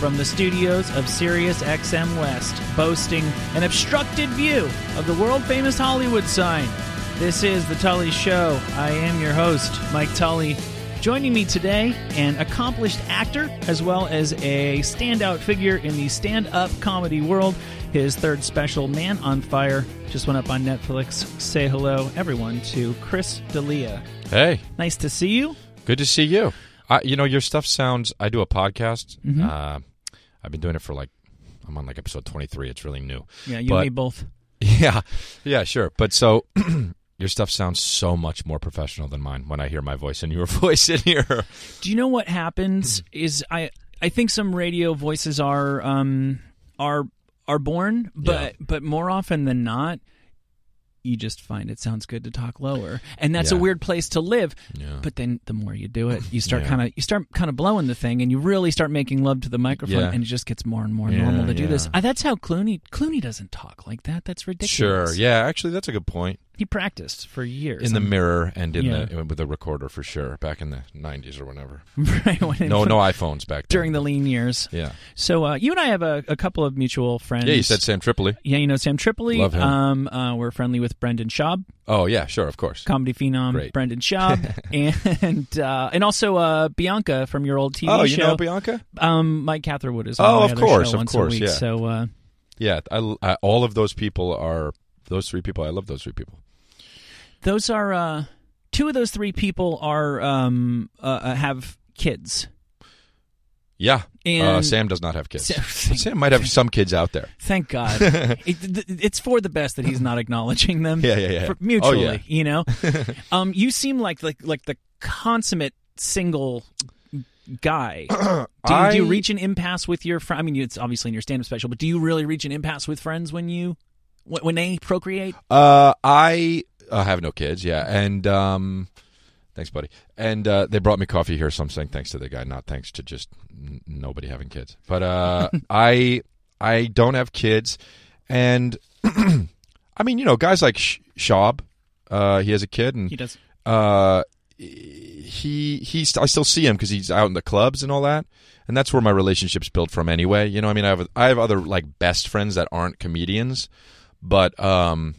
From the studios of Sirius XM West, boasting an obstructed view of the world famous Hollywood sign. This is The Tully Show. I am your host, Mike Tully. Joining me today, an accomplished actor as well as a standout figure in the stand up comedy world. His third special, Man on Fire, just went up on Netflix. Say hello, everyone, to Chris D'Elia. Hey, Nice to see you. good to see you. I, you know, your stuff sounds. I do a podcast. Mm-hmm. Uh, I've been doing it for like. I'm on like episode 23. It's really new. Yeah, you But- and me both. Yeah, yeah, sure. But so your stuff sounds so much more professional than mine when I hear my voice and your voice in here. Do you know what happens? Is I I think some radio voices are um are are born, but but more often than not, you just find it sounds good to talk lower, and that's a weird place to live. Yeah. But then the more you do it, you start Yeah. kind of you start kind of blowing the thing, and you really start making love to the microphone, Yeah. and it just gets more and more Yeah, normal to do this. yeah. Uh, that's how Clooney Clooney doesn't talk like that. That's ridiculous Sure. Yeah. Actually, that's a good point. He practiced for years In the mirror and in Yeah. the with a recorder for sure. Back in the 90s or whenever. right when- No, no iPhones back then. during the lean years. Yeah. So uh, you and I have a, a couple of mutual friends. Yeah. You said Sam Tripoli. Yeah, you know Sam Tripoli. Love him. Um, uh, we're friendly with Brendan Schaub, Oh yeah. Sure. Of course. comedy phenom. Great. Brendan Schaub, and uh, and also uh, Bianca from your old TV Oh, you show. know Bianca? um, Mike Catherwood is on Oh, of course, of course, yeah. So uh, Yeah. I, I, all of those people are those three people. I love those three people. Those are uh, two of those three people are um, uh, uh, have kids. Yeah. And uh, Sam does not have kids. Sam- Sam might have some kids out there. Thank God. it, th- it's for the best that he's not acknowledging them. Yeah, yeah, yeah. For- mutually, Oh, yeah. you know. um, you seem like like like the consummate single guy. Do you, I- do you reach an impasse with your friend? I mean, it's obviously in your stand-up special, but do you really reach an impasse with friends when you when when they procreate? Uh, I uh, have no kids. Yeah, and um, thanks, buddy. And uh, they brought me coffee here, so I'm saying thanks to the guy, not thanks to just n- nobody having kids. But uh, I I don't have kids, and I mean, you know, guys like Sh- Schaub, uh, he has a kid, and He does. uh, he he's I still see him because he's out in the clubs and all that, and that's where my relationships built from anyway. You know, I mean, I have I have other like best friends that aren't comedians, but um,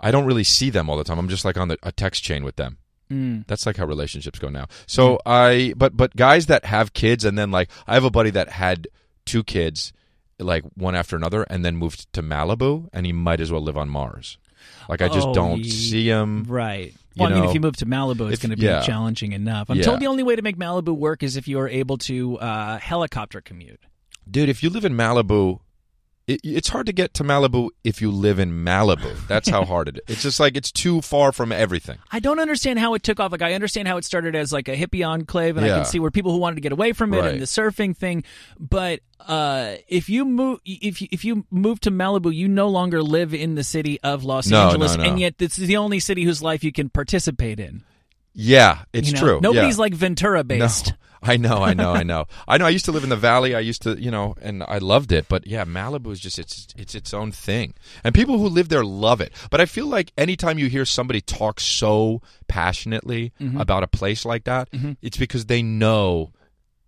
I don't really see them all the time. I'm just like on the, a text chain with them. Mm. That's like how relationships go now. So I, but but guys that have kids and then like I have a buddy that had two kids, like one after another, and then moved to Malibu, and he might as well live on Mars. Like I just Oh, don't see him. Right. Well, I mean, if you move to Malibu, it's going to be yeah. challenging enough. I'm Yeah. told the only way to make Malibu work is if you are able to uh, helicopter commute. Dude, if you live in Malibu, it, it's hard to get to Malibu if you live in Malibu. That's how hard it is. It's just like it's too far from everything. I don't understand how it took off. Like I understand how it started as like a hippie enclave, and I can see where people who wanted to get away from it Right. and the surfing thing. But uh, if you move, if you, if you move to Malibu, you no longer live in the city of Los No, Angeles, no, no. and yet this is the only city whose life you can participate in. Yeah, it's You know? true. Nobody's yeah. like Ventura based. I know, I know, I know. I know. I used to live in the valley. I used to, you know, and I loved it. But yeah, Malibu is just it's it's its own thing, and people who live there love it. But I feel like anytime you hear somebody talk so passionately Mm-hmm. about a place like that, it's because they know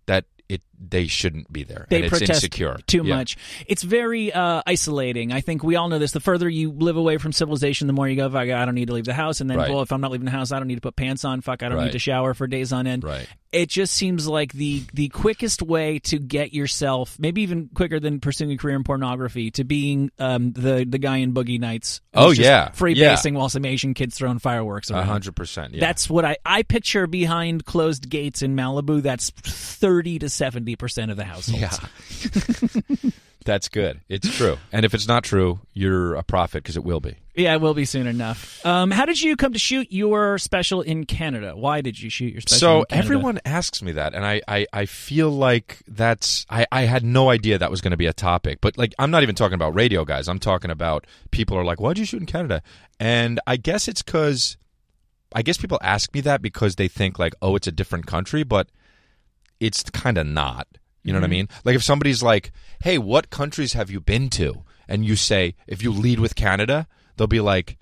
that it they shouldn't be there They protest insecure too Yeah. much. It's very uh, isolating. I think we all know this. The further you live away from civilization, the more you go, "Fuck, I don't need to leave the house. And then, Right. well, if I'm not leaving the house, I don't need to put pants on. Fuck, I don't need to shower for days on end. Right. It just seems like the the quickest way to get yourself, maybe even quicker than pursuing a career in pornography, to being um, the the guy in Boogie Nights. Oh, just yeah. free Yeah. while some Asian kids throwing fireworks around. hundred percent. Yeah. That's what I, I picture behind closed gates in Malibu. That's thirty to seventy percent of the households. yeah. That's good. It's true. And if it's not true, you're a prophet because it will be. Yeah, it will be soon enough. Um, how did you come to shoot your special in Canada? Why did you shoot your special? So in Canada? everyone asks me that, and I, I, I feel like that's I, I had no idea that was going to be a topic. But like, I'm not even talking about radio guys. I'm talking about people are like, "Why'd you shoot in Canada?" And I guess it's because I guess people ask me that because they think like, "Oh, it's a different country," but it's kind of not. You know what I mean? Like if somebody's like, "Hey, what countries have you been to?" and you say, if you lead with Canada, they'll be like,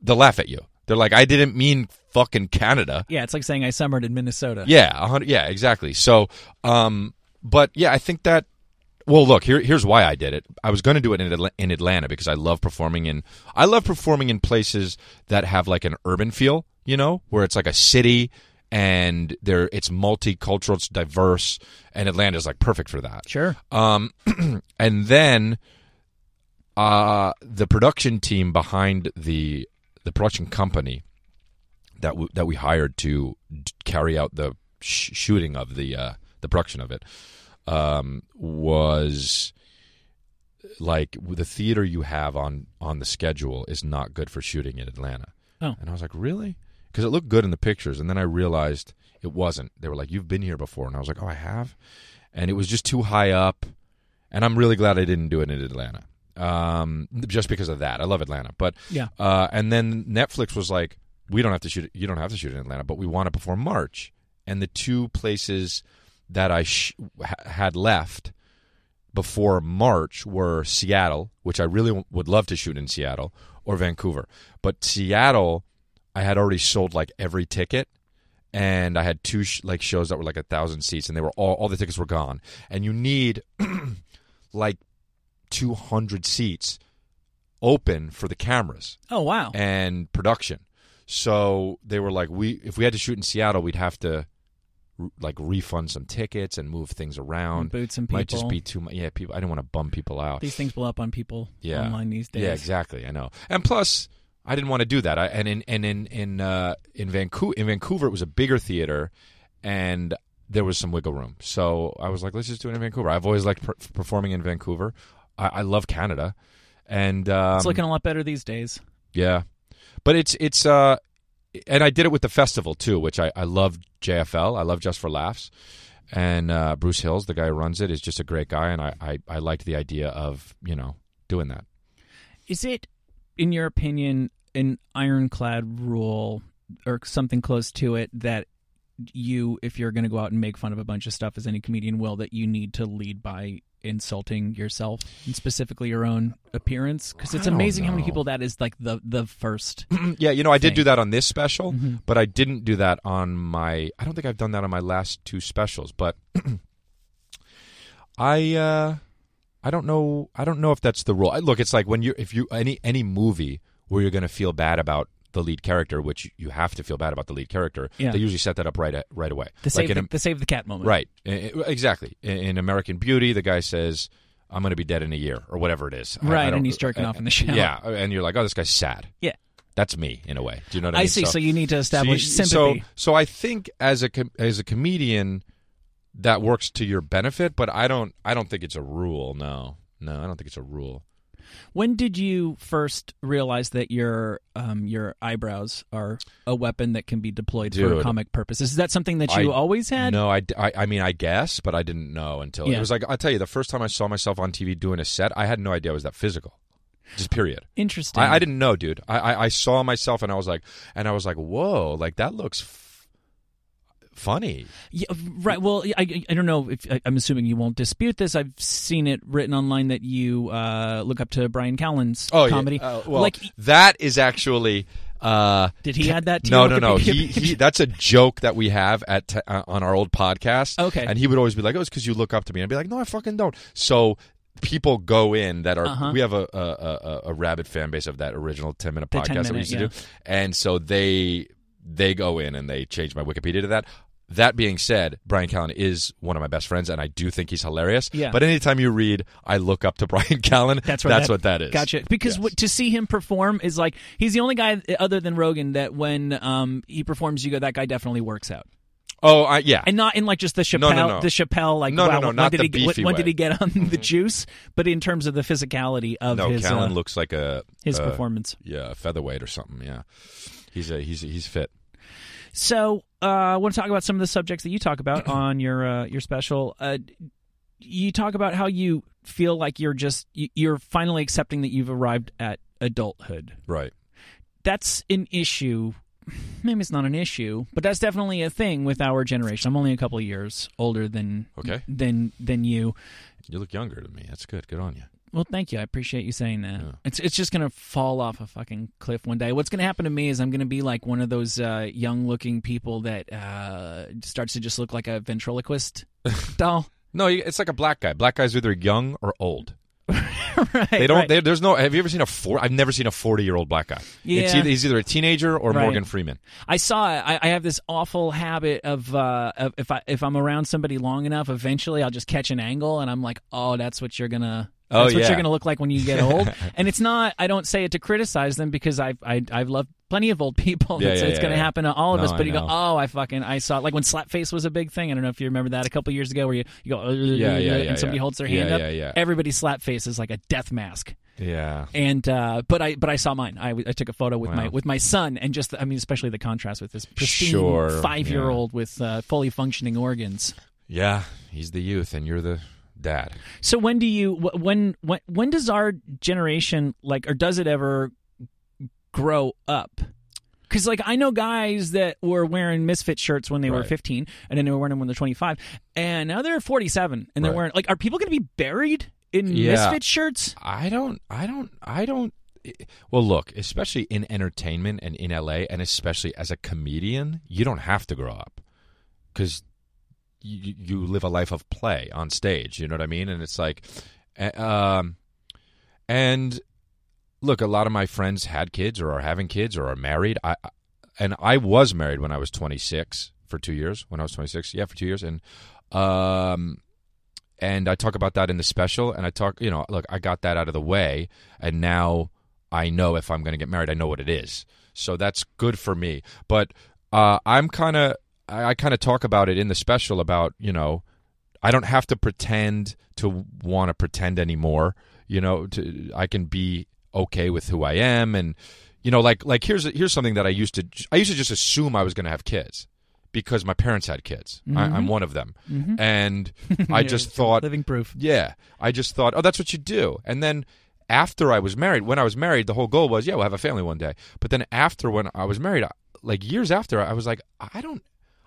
they'll laugh at you. They're like, "I didn't mean fucking Canada." yeah, it's like saying I summered in Minnesota. Yeah, yeah, exactly. So, um, but yeah, I think that. Well, look here. Here's why I did it. I was going to do it in Atla- in Atlanta because I love performing in. I love performing in places that have like an urban feel. You know, where it's like a city and there it's multicultural, it's diverse, and Atlanta is like perfect for that. Sure. Um, and then uh, the production team behind the the production company that w- that we hired to d- carry out the sh- shooting of the uh, the production of it um, was like the theater you have on on the schedule is not good for shooting in Atlanta. Oh. And I was like, really? Because it looked good in the pictures, and then I realized it wasn't. They were like, "You've been here before," and I was like, "Oh, I have," and it was just too high up. And I'm really glad I didn't do it in Atlanta, um, just because of that. I love Atlanta, but Yeah. uh, and then Netflix was like, "We don't have to shoot. It. You don't have to shoot in Atlanta, but we want it before March." And the two places that I sh- ha- had left before March were Seattle, which I really w- would love to shoot in Seattle, or Vancouver. But Seattle, I had already sold like every ticket, and I had two sh- like shows that were like a thousand seats, and they were all all the tickets were gone. And you need like two hundred seats open for the cameras Oh wow. and production. So they were like, we if we had to shoot in Seattle, we'd have to like refund some tickets and move things around. Boots and people. Might just be too much. Yeah, people. I didn't want to bum people out. These things blow up on people Yeah. online these days. Yeah, exactly. I know. And plus, I didn't want to do that. I, and in and in in uh, in Vancouver, in Vancouver, it was a bigger theater, and there was some wiggle room. So I was like, let's just do it in Vancouver. I've always liked per- performing in Vancouver. I, I love Canada, and um, It's looking a lot better these days. yeah, but it's it's uh, and I did it with the festival too, which I I love JFL. I love Just for Laughs, and uh, Bruce Hills, the guy who runs it, is just a great guy, and I I, I liked the idea of you know doing that. Is it, in your opinion, an ironclad rule or something close to it that you, if you're going to go out and make fun of a bunch of stuff, as any comedian will, that you need to lead by insulting yourself and specifically your own appearance? Because it's amazing how many people that is like the the first. yeah, you know, I did thing. do that on this special, Mhm. but I didn't do that on my. I don't think I've done that on my last two specials, but I. uh I don't know. I don't know if that's the rule. I, look, it's like when you if you any any movie where you're going to feel bad about the lead character, which you have to feel bad about the lead character. Yeah. They usually set that up right at, right away. The save, in the, the save the cat moment. Right. I- I- exactly. In, in American Beauty, the guy says, "I'm going to be dead in a year," or whatever it is. I- I Right, and he's jerking off in the shower. Yeah, and you're like, "Oh, this guy's sad." Yeah. That's me in a way. Do you know what I mean? I mean? see. So, you need to so you- establish sympathy. So, so I think as a com- as a comedian, that works to your benefit, but I don't. I don't think it's a rule. No, no, I don't think it's a rule. When did you first realize that your um, your eyebrows are a weapon that can be deployed for Dude. comic purposes? Is that something that you I- always had? No, I. I mean, I guess, but I didn't know until Yeah. it was like I'll tell you. The first time I saw myself on TV doing a set, I had no idea I was that physical. Just period. Interesting. I, I didn't know, dude. I, I I saw myself and I was like, and I was like, whoa, like that looks funny. Yeah, right. Well, I, I don't know if I, I'm assuming you won't dispute this. I've seen it written online that you uh, look up to Bryan Callen's oh, comedy. Yeah. Uh, well, like, that is actually. Uh, did he add that? to no, no, no. He, he, that's a joke that we have at t- uh, on our old podcast. Okay. and he would always be like, "Oh, it's because you look up to me." And I'd be like, "No, I fucking don't." So people go in that are Uh-huh. we have a a, a a rabid fan base of that original ten minute podcast 10 that we used to yeah. do, and so they they go in and they change my Wikipedia to that. That being said, Bryan Callen is one of my best friends, and I do think he's hilarious. Yeah. But anytime you read, I look up to Bryan Callen. That's what that's that- what that is. Gotcha. Because Yes. what, to see him perform is like he's the only guy other than Rogan that when um, he performs, you go, that guy definitely works out. Oh, I, yeah. and not in like just the Chappelle, No, no, no. the Chappelle like No, no, wow, no, when not did the he get, beefy when way. Mm-hmm. did he get on the juice, but in terms of the physicality of no, his Callen uh, looks like a his uh, performance. Yeah, a featherweight or something. Yeah, he's a he's he's fit. So, uh, I want to talk about some of the subjects that you talk about on your uh, your special. Uh, you talk about how you feel like you're just you- you're finally accepting that you've arrived at adulthood. Right. That's an issue. Maybe it's not an issue, but that's definitely a thing with our generation. I'm only a couple of years older than Okay. than than you. You look younger to me. That's good. Good on you. Well, thank you. I appreciate you saying that. Yeah. It's it's just gonna fall off a fucking cliff one day. What's gonna happen to me is I'm gonna be like one of those uh, young looking people that uh, starts to just look like a ventriloquist doll. No, it's like a black guy. Black guys are either young or old. right. They don't. right. They, there's no. Have you ever seen a four? I've never seen a forty year old black guy. It's Yeah. either, he's either a teenager or Right. Morgan Freeman. I saw. I, I have this awful habit of, uh, of if I if I'm around somebody long enough, eventually I'll just catch an angle, and I'm like, oh, that's what you're gonna. Oh, That's what yeah. you're gonna look like when you get old, and it's not. I don't say it to criticize them because I've I, I've loved plenty of old people. Yeah, it's yeah, it's gonna yeah. happen to all of No, us. But I you go, oh, I fucking I saw it. like when slapface was a big thing. I don't know if you remember that a couple years ago, where you, you go, "Uh, Yeah, yeah, and somebody holds their hand up. yeah, yeah. Everybody's slapface is like a death mask. Yeah. And uh, but I but I saw mine. I, I took a photo with my with my son, and just I mean, especially the contrast with this pristine Sure, five year old with uh, fully functioning organs. Yeah. He's the youth, and you're the dad. So when do you when when when does our generation like or does it ever grow up? Because like I know guys that were wearing misfit shirts when they were 15, and then they were wearing them when they're 25, and now they're 47, and they're Right. wearing like are people going to be buried in Yeah. misfit shirts? I don't. I don't. I don't. Well, look, especially in entertainment and in LA, and especially as a comedian, you don't have to grow up because you, you live a life of play on stage. You know what I mean? And it's like, um, and look, a lot of my friends had kids or are having kids or are married. I and I was married when I was 26 for two years. When I was 26, yeah, for two years, and um, and I talk about that in the special. And I talk, you know, look, I got that out of the way, and now I know if I'm going to get married, I know what it is. So that's good for me. But uh, I'm kind of, I, I kind of talk about it in the special about, you know, I don't have to pretend to want to pretend anymore. You know, to, I can be okay with who I am, and you know, like like here's here's something that I used to I used to just assume I was going to have kids because my parents had kids. I, I'm mm-hmm. one of them, mm-hmm. and I just thought living proof. yeah. I just thought, oh, that's what you do. And then after I was married, when I was married, the whole goal was, yeah, we'll have a family one day. But then after when I was married, like years after, I was like, I don't,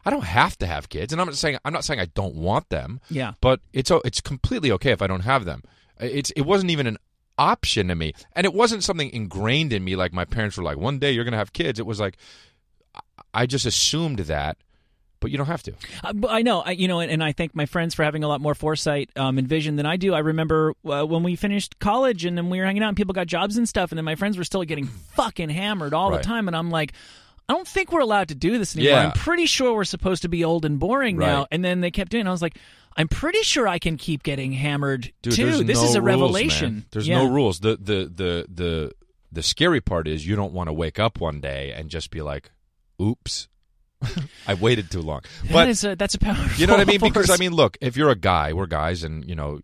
I don't have to have kids. And I'm not saying, I'm not saying I don't want them. Yeah. But it's it's completely okay if I don't have them. It's it wasn't even an option to me, and it wasn't something ingrained in me. Like my parents were like, one day you're gonna have kids. It was like, I- I just assumed that, but you don't have to. Uh, but I know, I, you know, and, and I thank my friends for having a lot more foresight um, and vision than I do. I remember uh, when we finished college and then we were hanging out and people got jobs and stuff, and then my friends were still getting fucking hammered all Right. the time, and I'm like. I don't think we're allowed to do this anymore. Yeah. I'm pretty sure we're supposed to be old and boring now. And then they kept doing. it. I was like, I'm pretty sure I can keep getting hammered Dude, too. This no is a rules, revelation. man. There's Yeah. no rules. The the the the the scary part is you don't want to wake up one day and just be like, "Oops, I waited too long." But is a, that's a powerful. you know what I mean? Because I mean, look, if you're a guy, we're guys, and you know,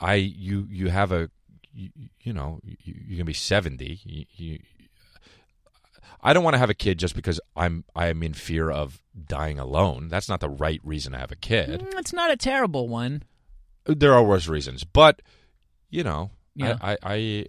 I you you have a you, you know you, you can be seventy. You, you, I don't want to have a kid just because I'm I am in fear of dying alone. That's not the right reason to have a kid. Mm, it's not a terrible one. There are worse reasons, but you know, Yeah. I, I, I,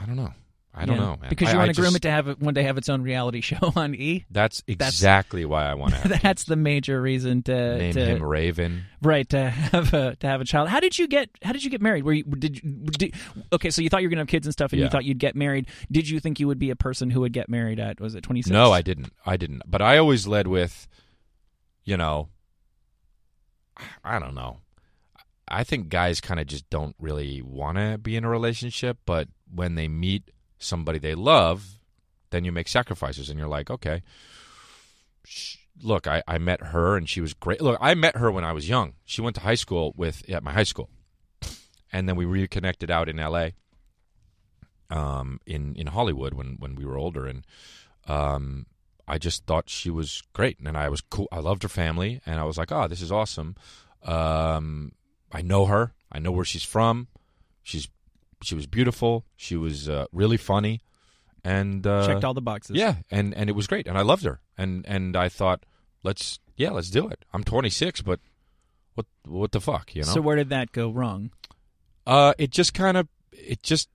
I don't know. I don't Yeah. know, man. Because you I want to groom just- it to have it, one day have its own reality show on E. That's That's- exactly why I want to have. That's the major reason to, Name to him Raven. right to have a to have a child. How did you get How did you get married? Were you did, did okay? So you thought you were gonna have kids and stuff, and you thought you'd get married. Did you think you would be a person who would get married at was it twenty six? No, I didn't. I didn't. But I always led with, you know, I don't know. I think guys kind of just don't really want to be in a relationship, but when they meet somebody they love, then you make sacrifices and you're like, okay. Look, I, I met her and she was great. Look, I met her when I was young. She went to high school with at my high school, and then we reconnected out in L.A. Um, in in Hollywood when when we were older, and um, I just thought she was great, and I was cool. I loved her family, and I was like, oh, this is awesome. Um, I know her. I know where she's from. She's she was beautiful. She was uh, really funny, and uh, Checked all the boxes. yeah, and and it was great, and I loved her, and and I thought, let's yeah, let's do it. I'm 26, but what what the fuck, you know? So where did that go wrong? uh, it just kind of it just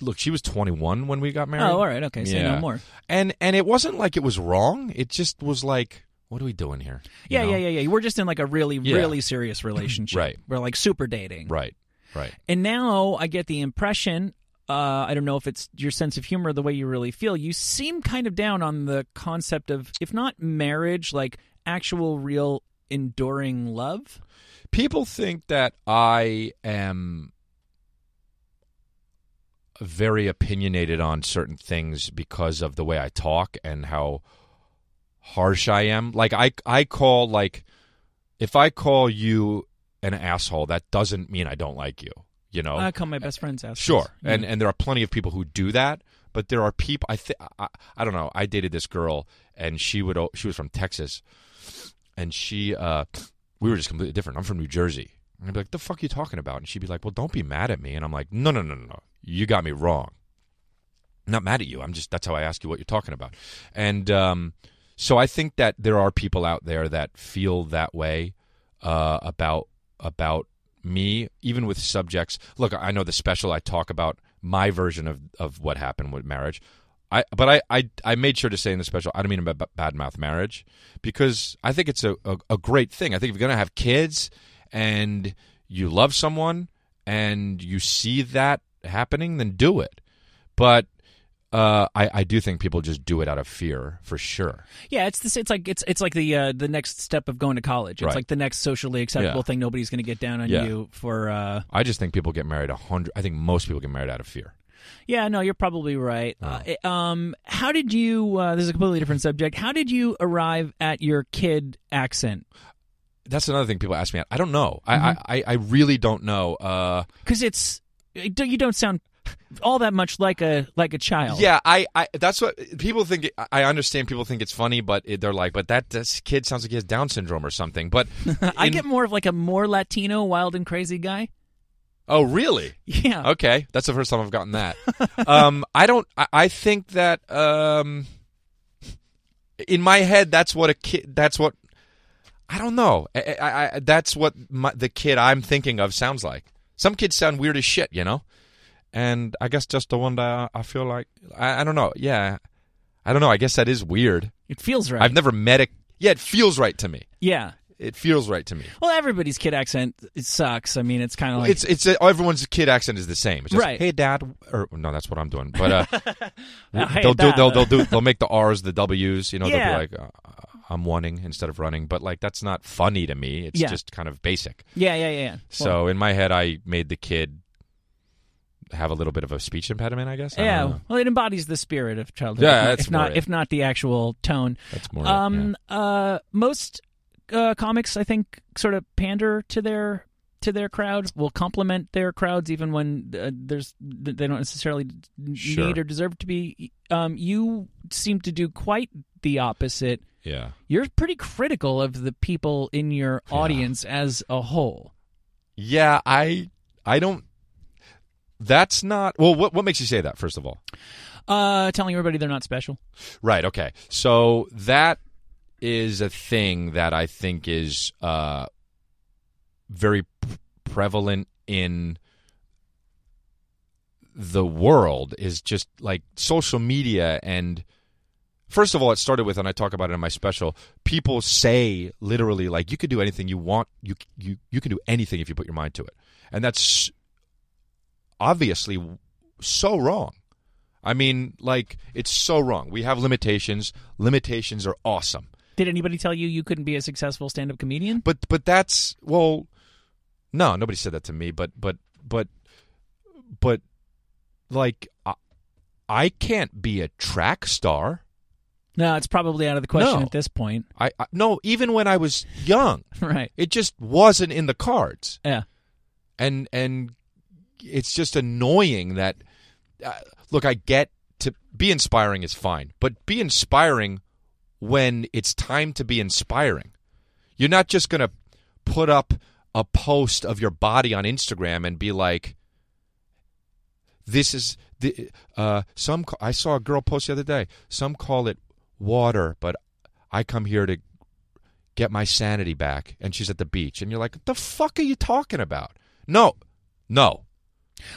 look. She was 21 when we got married. Oh, all right. Okay. Say Yeah. no more. and and it wasn't like it was wrong. It just was like, what are we doing here? You Yeah, know? yeah, yeah, yeah. We're just in like a really, Yeah. really serious relationship. Right. We're like super dating. Right, right. And now I get the impression. Uh, I don't know if it's your sense of humor, the way you really feel. You seem kind of down on the concept of, if not marriage, like actual, real, enduring love. People think that I am very opinionated on certain things because of the way I talk and how harsh I am. Like I I call like if I call you an asshole, that doesn't mean I don't like you. You know, I call my best friends assholes. Sure, Yeah. and and there are plenty of people who do that, but there are people. I think I, I don't know. I dated this girl, and she would she was from Texas, and she uh, we were just completely different. I'm from New Jersey, and I'd be like, "The fuck are you talking about?" And she'd be like, "Well, don't be mad at me." And I'm like, "No, no, no, no, no. You got me wrong. I'm not mad at you. I'm just that's how I ask you what you're talking about." And um, so I think that there are people out there that feel that way uh, about about me, even with subjects. Look, I know the special I talk about my version of, of what happened with marriage. I but I, I I made sure to say in the special I don't mean to b- badmouth marriage because I think it's a, a, a great thing. I think if you're gonna have kids and you love someone and you see that happening, then do it. But uh, I, I do think people just do it out of fear for sure. Yeah, it's this. It's like it's it's like the uh, the next step of going to college. It's Right. like the next socially acceptable Yeah. thing. Nobody's going to get down on Yeah. you for. Uh, I just think people get married a hundred. I think most people get married out of fear. yeah, no, you're probably right. Uh, it- um, how did you? Uh, this is a completely different subject. How did you arrive at your kid accent? That's another thing people ask me. I don't know. I, I, I, I really don't know. Uh, Because it's you don't sound all that much like a like a child. yeah, I, I. That's what people think. I understand people think it's funny, but it, they're like, but that this kid sounds like he has Down syndrome or something. But I in- get more of like a more Latino, wild and crazy guy. oh, really? Yeah. Okay, that's the first time I've gotten that. um, I don't. I, I think that um, in my head, that's what a kid. That's what I don't know. I, I, I, that's what my, the kid I'm thinking of sounds like. Some kids sound weird as shit, you know. And I guess just the one that I, feel like I, I don't know. Yeah, I don't know. I guess that is weird. It feels right. I've never met a. Yeah, it feels right to me. yeah. It feels right to me. Well, everybody's kid accent it sucks. I mean, it's kind of like it's it's everyone's kid accent is the same. It's just, Right. Hey, dad. Or no, that's what I'm doing. But uh, they'll do Dad. they'll they'll do they'll make the R's the W's. You know, Yeah. they'll be like, uh, I'm wanting instead of running. But like that's not funny to me. It's Yeah. just kind of basic. yeah, yeah, yeah. yeah. Well, So in my head, I made the kid have a little bit of a speech impediment. I guess. I yeah, well, it embodies the spirit of childhood. Yeah, if not, that's if not, it. if not the actual tone. that's more. Um, uh, most uh, comics, I think, sort of pander to their to their crowds, Will compliment their crowds even when uh, there's they don't necessarily Sure. need or deserve to be. Um, you seem to do quite the opposite. yeah. yeah. You're pretty critical of the people in your Yeah. audience as a whole. Yeah. I I don't. That's not well. What what makes you say that? First of all. Uh, telling everybody they're not special. Right. Okay. So that is a thing that I think is uh, very p- prevalent in the world. Is just like social media and. First of all, it started with, and I talk about it in my special. People say literally, like, you could do anything you want. You you you can do anything if you put your mind to it, and that's obviously so wrong. I mean, like, it's so wrong. We have limitations. Limitations are awesome. Did anybody tell you you couldn't be a successful stand-up comedian? But but that's well no, nobody said that to me, but but but but like I, I can't be a track star. No, it's probably out of the question No. at this point. I, I no, even when I was young, right. it just wasn't in the cards. Yeah. and and it's just annoying that uh, look i get to be inspiring is fine but be inspiring when it's time to be inspiring. You're not just going to put up a post of your body on Instagram and be like, "This is the uh, some." I saw a girl post the other day. Some call it water, but I come here to get my sanity back. And she's at the beach, and you're like, "What the fuck are you talking about?" No, no.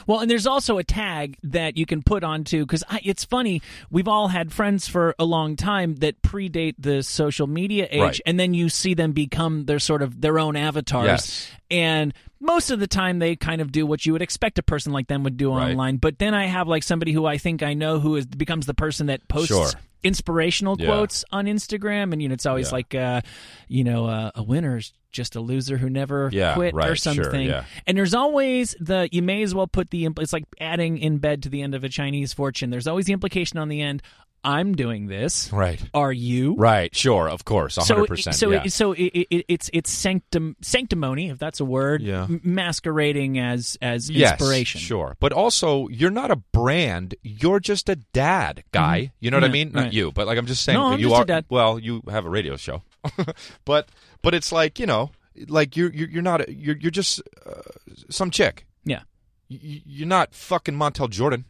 Well, and there's also a tag that you can put onto because it's funny. We've all had friends for a long time that predate the social media age, Right. and then you see them become their sort of their own avatars. Yes. And most of the time, they kind of do what you would expect a person like them would do Right. online. But then I have like somebody who I think I know who is becomes the person that posts. Sure. Inspirational Yeah. quotes on Instagram, and you know it's always Yeah. like, uh, you know, uh, a winner's just a loser who never Yeah, quit or right, sure, something. yeah. And there's always the you may as well put the it's like adding in bed to the end of a Chinese fortune. There's always the implication on the end. I'm doing this. Right. Are you? Right. Sure. Of course. 100%. so, yeah. so it, it, it's it's sanctum sanctimony, if that's a word, Yeah. m- masquerading as as yes, inspiration. Sure. But also, you're not a brand. You're just a dad guy. You know what I Yeah, mean? Not right. you, but like I'm just saying No, I'm you just are well, you have a radio show. but but it's like, you know, like you're you're, you're not a, you're you're just uh, some chick. Yeah. You- You're not fucking Montel Jordan.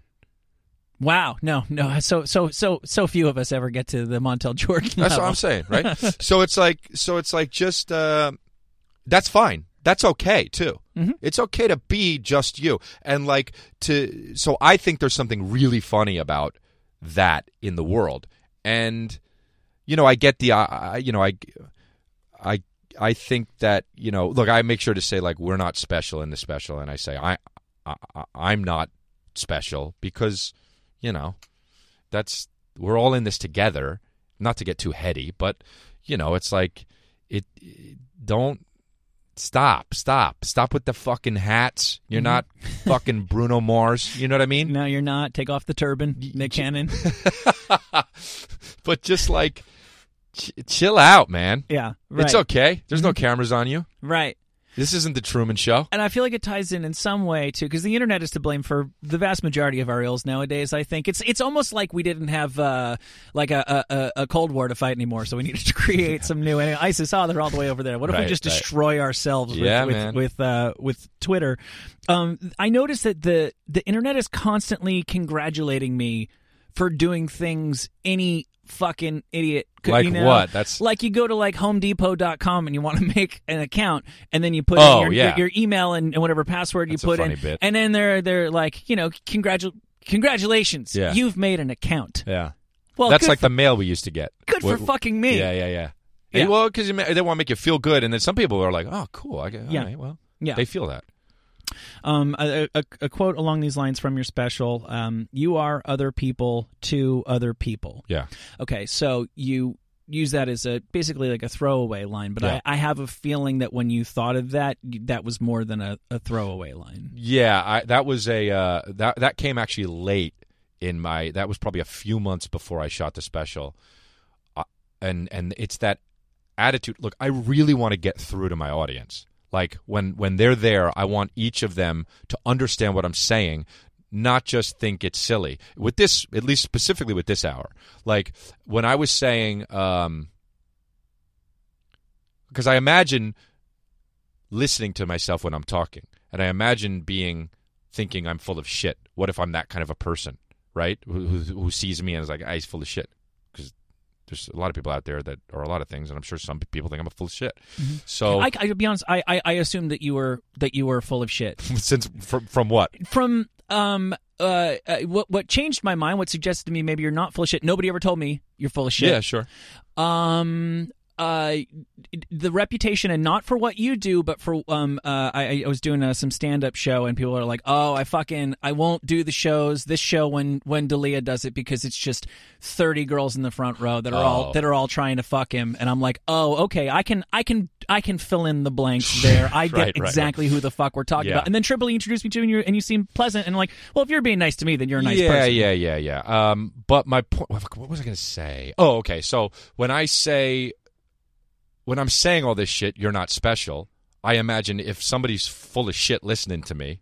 Wow. No. No. So so so so few of us ever get to the Montel Jordan. That's what I'm saying, right? so it's like, so it's like just uh, that's fine. That's okay too. Mm-hmm. It's okay to be just you, and like to. So I think there's something really funny about that in the world, and you know, I get the, I you know, I, I, I think that you know, look, I make sure to say like we're not special in the special, and I say I, I I'm not special because, you know, that's we're all in this together. Not to get too heady, but you know, it's like it. it- don't stop, stop, stop with the fucking hats. You're mm-hmm. not fucking Bruno Mars. You know what I mean? No, you're not. Take off the turban, Nick Cannon. But just like, ch- chill out, man. Yeah. Right. It's okay. There's no mm-hmm. cameras on you. Right. This isn't the Truman Show. And I feel like it ties in in some way too, because the internet is to blame for the vast majority of our ills nowadays. I think it's it's almost like we didn't have uh, like a, a a Cold War to fight anymore, so we needed to create some new. And ISIS, oh, they're all the way over there. What if we just right. destroy ourselves with Yeah, with with, uh, with Twitter? Um, I noticed that the the internet is constantly congratulating me for doing things any fucking idiot could Like you know? what? That's- like you go to like homedepot.com and you want to make an account and then you put Oh, in your, yeah. your, your email and, and whatever password That's you put in bit. and then they're they're like you know congratu- congratulations Yeah. you've made an account Yeah. well That's like for, the mail we used to get. good for fucking me Yeah, yeah, yeah. Yeah. Well, because they want to make you feel good, and then some people are like, "Oh, cool. I Yeah. all right, well, Yeah. they feel that." Um a, a, a quote along these lines from your special um you are other people to other people Yeah. okay so you use that as a basically like a throwaway line but Yeah. I, I have a feeling that when you thought of that that was more than a, a throwaway line Yeah, I, that was a uh, that that came actually late in my. That was probably a few months before I shot the special, uh, and and it's that attitude. Look, I really want to get through to my audience. Like when when they're there, I want each of them to understand what I'm saying, not just think it's silly. With this, at least specifically with this hour, like when I was saying, um, because I imagine listening to myself when I'm talking, and I imagine being thinking I'm full of shit. What if I'm that kind of a person, right? Who, who, who sees me and is like, ah, full of shit. There's a lot of people out there that are a lot of things, and I'm sure some people think I'm a full of shit. So I, I to be honest, I, I I assumed that you were that you were full of shit. since from, from what? From um uh, uh what what changed my mind, what suggested to me maybe you're not full of shit. Nobody ever told me you're full of shit. Yeah, sure. Um uh the reputation and not for what you do but for um uh I, I was doing uh, some stand up show and people are like oh I fucking I won't do the shows this show when when D'Elia does it because it's just 30 girls in the front row that are all Oh. that are all trying to fuck him and I'm like oh okay I can I can I can fill in the blanks there I get Right, right, right. exactly who the fuck we're talking Yeah. about and then Tripoli introduced me to you and you and you seem pleasant and like well if you're being nice to me then you're a nice yeah, person Yeah, yeah, yeah, yeah. Um, but my point. What was I going to say? Oh, okay. So when I say, when I'm saying all this shit, you're not special. I imagine if somebody's full of shit listening to me,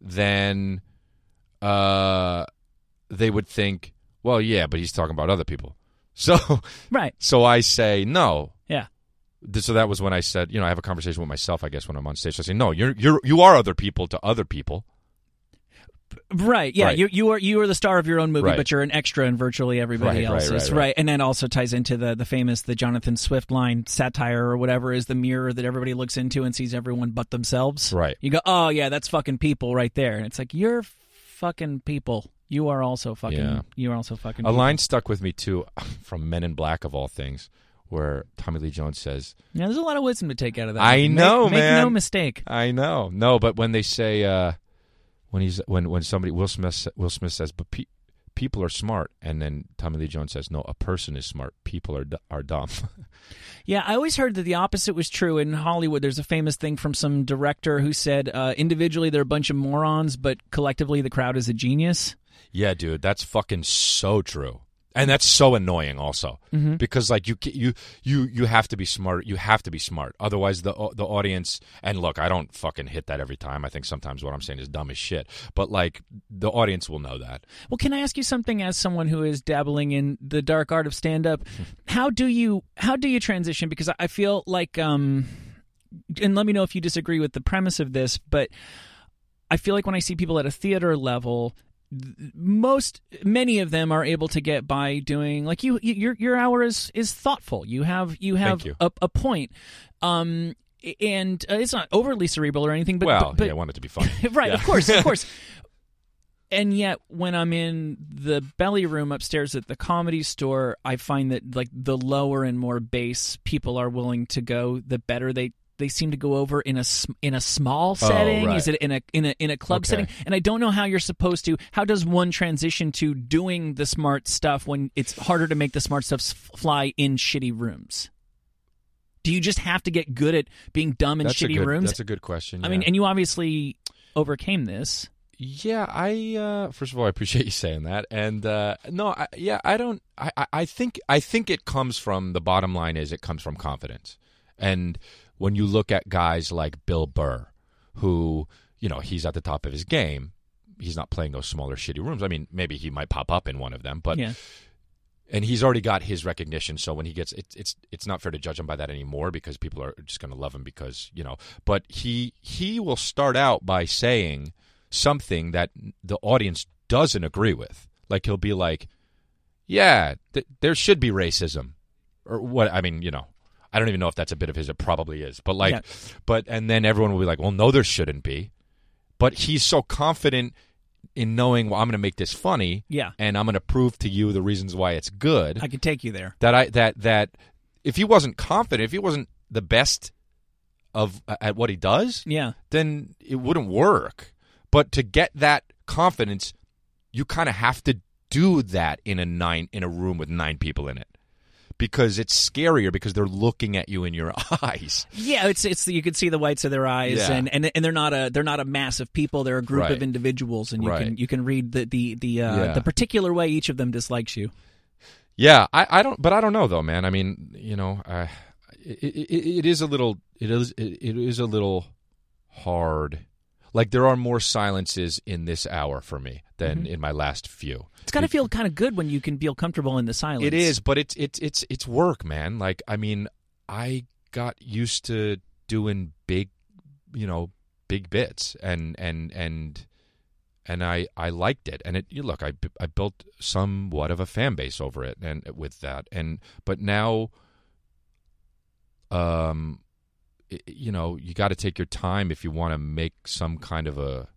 then uh, they would think, well, yeah, but he's talking about other people. So Right. so I say no. Yeah. So that was when I said, you know, I have a conversation with myself. I guess when I'm on stage, I say, no, you're you're you are other people to other people. Right. Yeah. Right. You you are you are the star of your own movie, Right. but you're an extra in virtually everybody Right, right, else's. right. And that also ties into the the famous the Jonathan Swift line satire or whatever is the mirror that everybody looks into and sees everyone but themselves. Right. You go, oh yeah, that's fucking people right there, and it's like you're fucking people. You are also fucking. Yeah. You are also fucking. A people. line stuck with me too from Men in Black of all things, where Tommy Lee Jones says, Yeah, there's a lot of wisdom to take out of that. I Make- know, make, man. no mistake. I know. No, but when they say uh, when he's when when somebody Will Smith Will Smith says, but pe- people are smart, and then Tommy Lee Jones says, no, a person is smart. People are d- are dumb. Yeah, I always heard that the opposite was true in Hollywood. There's a famous thing from some director who said, uh, individually they're a bunch of morons, but collectively the crowd is a genius. yeah, dude, that's fucking so true. And that's so annoying, also, Mm-hmm. because like you, you, you, you have to be smart. You have to be smart. Otherwise, the the audience. And look, I don't fucking hit that every time. I think sometimes what I'm saying is dumb as shit. But like, the audience will know that. Well, can I ask you something as someone who is dabbling in the dark art of stand up? how do you how do you transition because I- feel like um and let me know if you disagree with the premise of this, but I feel like when I see people at a theater level most many of them are able to get by doing like you you- your your hour is is thoughtful you have you have you. A, a point um and uh, it's not overly cerebral or anything but well, but, but yeah, I want it to be fun right, Yeah. of course, of course. And yet, when I'm in the belly room upstairs at the comedy store, I find that like the lower and more base people are willing to go, the better they they seem to go over in a in a small setting. Oh, right. Is it in a in a in a club Okay. setting? And I don't know how you're supposed to. How does one transition to doing the smart stuff when it's harder to make the smart stuff fly in shitty rooms? Do you just have to get good at being dumb in That's shitty good, rooms? That's a good question. I mean, and you obviously overcame this. Yeah, I uh, first of all I appreciate you saying that, and uh, no, I, yeah, I don't. I, I- I think I think it comes from the bottom line is it comes from confidence, and when you look at guys like Bill Burr, who you know he's at the top of his game, he's not playing those smaller shitty rooms. I mean, maybe he might pop up in one of them, but yeah. and he's already got his recognition. So when he gets, it's it's it's not fair to judge him by that anymore because people are just going to love him because you know. But he he will start out by saying something that the audience doesn't agree with. Like he'll be like, "Yeah, th- there should be racism," or what? I mean, you know. I don't even know if that's a bit of his. It probably is, but like, Yeah. but and then everyone will be like, "Well, no, there shouldn't be." But he's so confident in knowing, "Well, I'm going to make this funny." Yeah. and I'm going to prove to you the reasons why it's good. I could take you there. that I that that if he wasn't confident, if he wasn't the best of at what he does, Yeah. then it wouldn't work. But to get that confidence, you kind of have to do that in a nine in a room with nine people in it. Because it's scarier because they're looking at you in your eyes. Yeah, it's it's you can see the whites of their eyes Yeah. and, and and they're not a they're not a mass of people, they're a group Right. of individuals and you can you can read the the the uh, Yeah. the particular way each of them dislikes you. Yeah, I, I don't, but I don't know though, man. I mean, you know, uh, it, it, it is a little, it is, it, it is a little hard. Like there are more silences in this hour for me than in my last few. It's got to feel kind of good when you can feel comfortable in the silence. It is, but it's it's it's it's work, man. Like I mean, I got used to doing big, you know, big bits, and and and and I I liked it. And it you look, I I built somewhat of a fan base over it, and with that, and but now, um, you know, you got to take your time if you want to make some kind of a.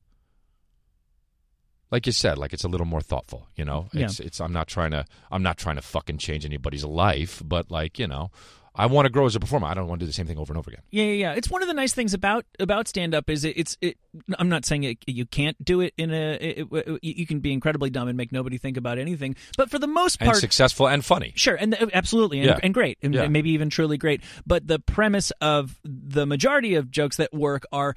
Like you said, like it's a little more thoughtful, you know. Yeah. It's it's I'm not trying to I'm not trying to fucking change anybody's life, but like you know, I want to grow as a performer. I don't want to do the same thing over and over again. Yeah, yeah, yeah. It's one of the nice things about about stand up is it, it's it. I'm not saying it, you can't do it in a. It, you can be incredibly dumb and make nobody think about anything, but for the most part, And successful and funny. Sure, and uh, absolutely, and, Yeah. and great, and Yeah. maybe even truly great. But the premise of the majority of jokes that work are.